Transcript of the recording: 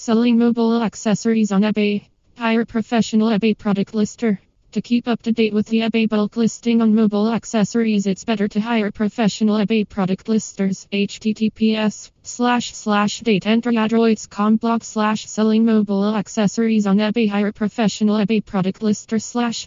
Selling mobile accessories on eBay. Hire professional eBay product lister. To keep up to date with the eBay bulk listing on mobile accessories, it's better to hire professional eBay product listers. https slash slash dateandroids.com blog slash selling mobile accessories on eBay. Hire professional eBay product lister slash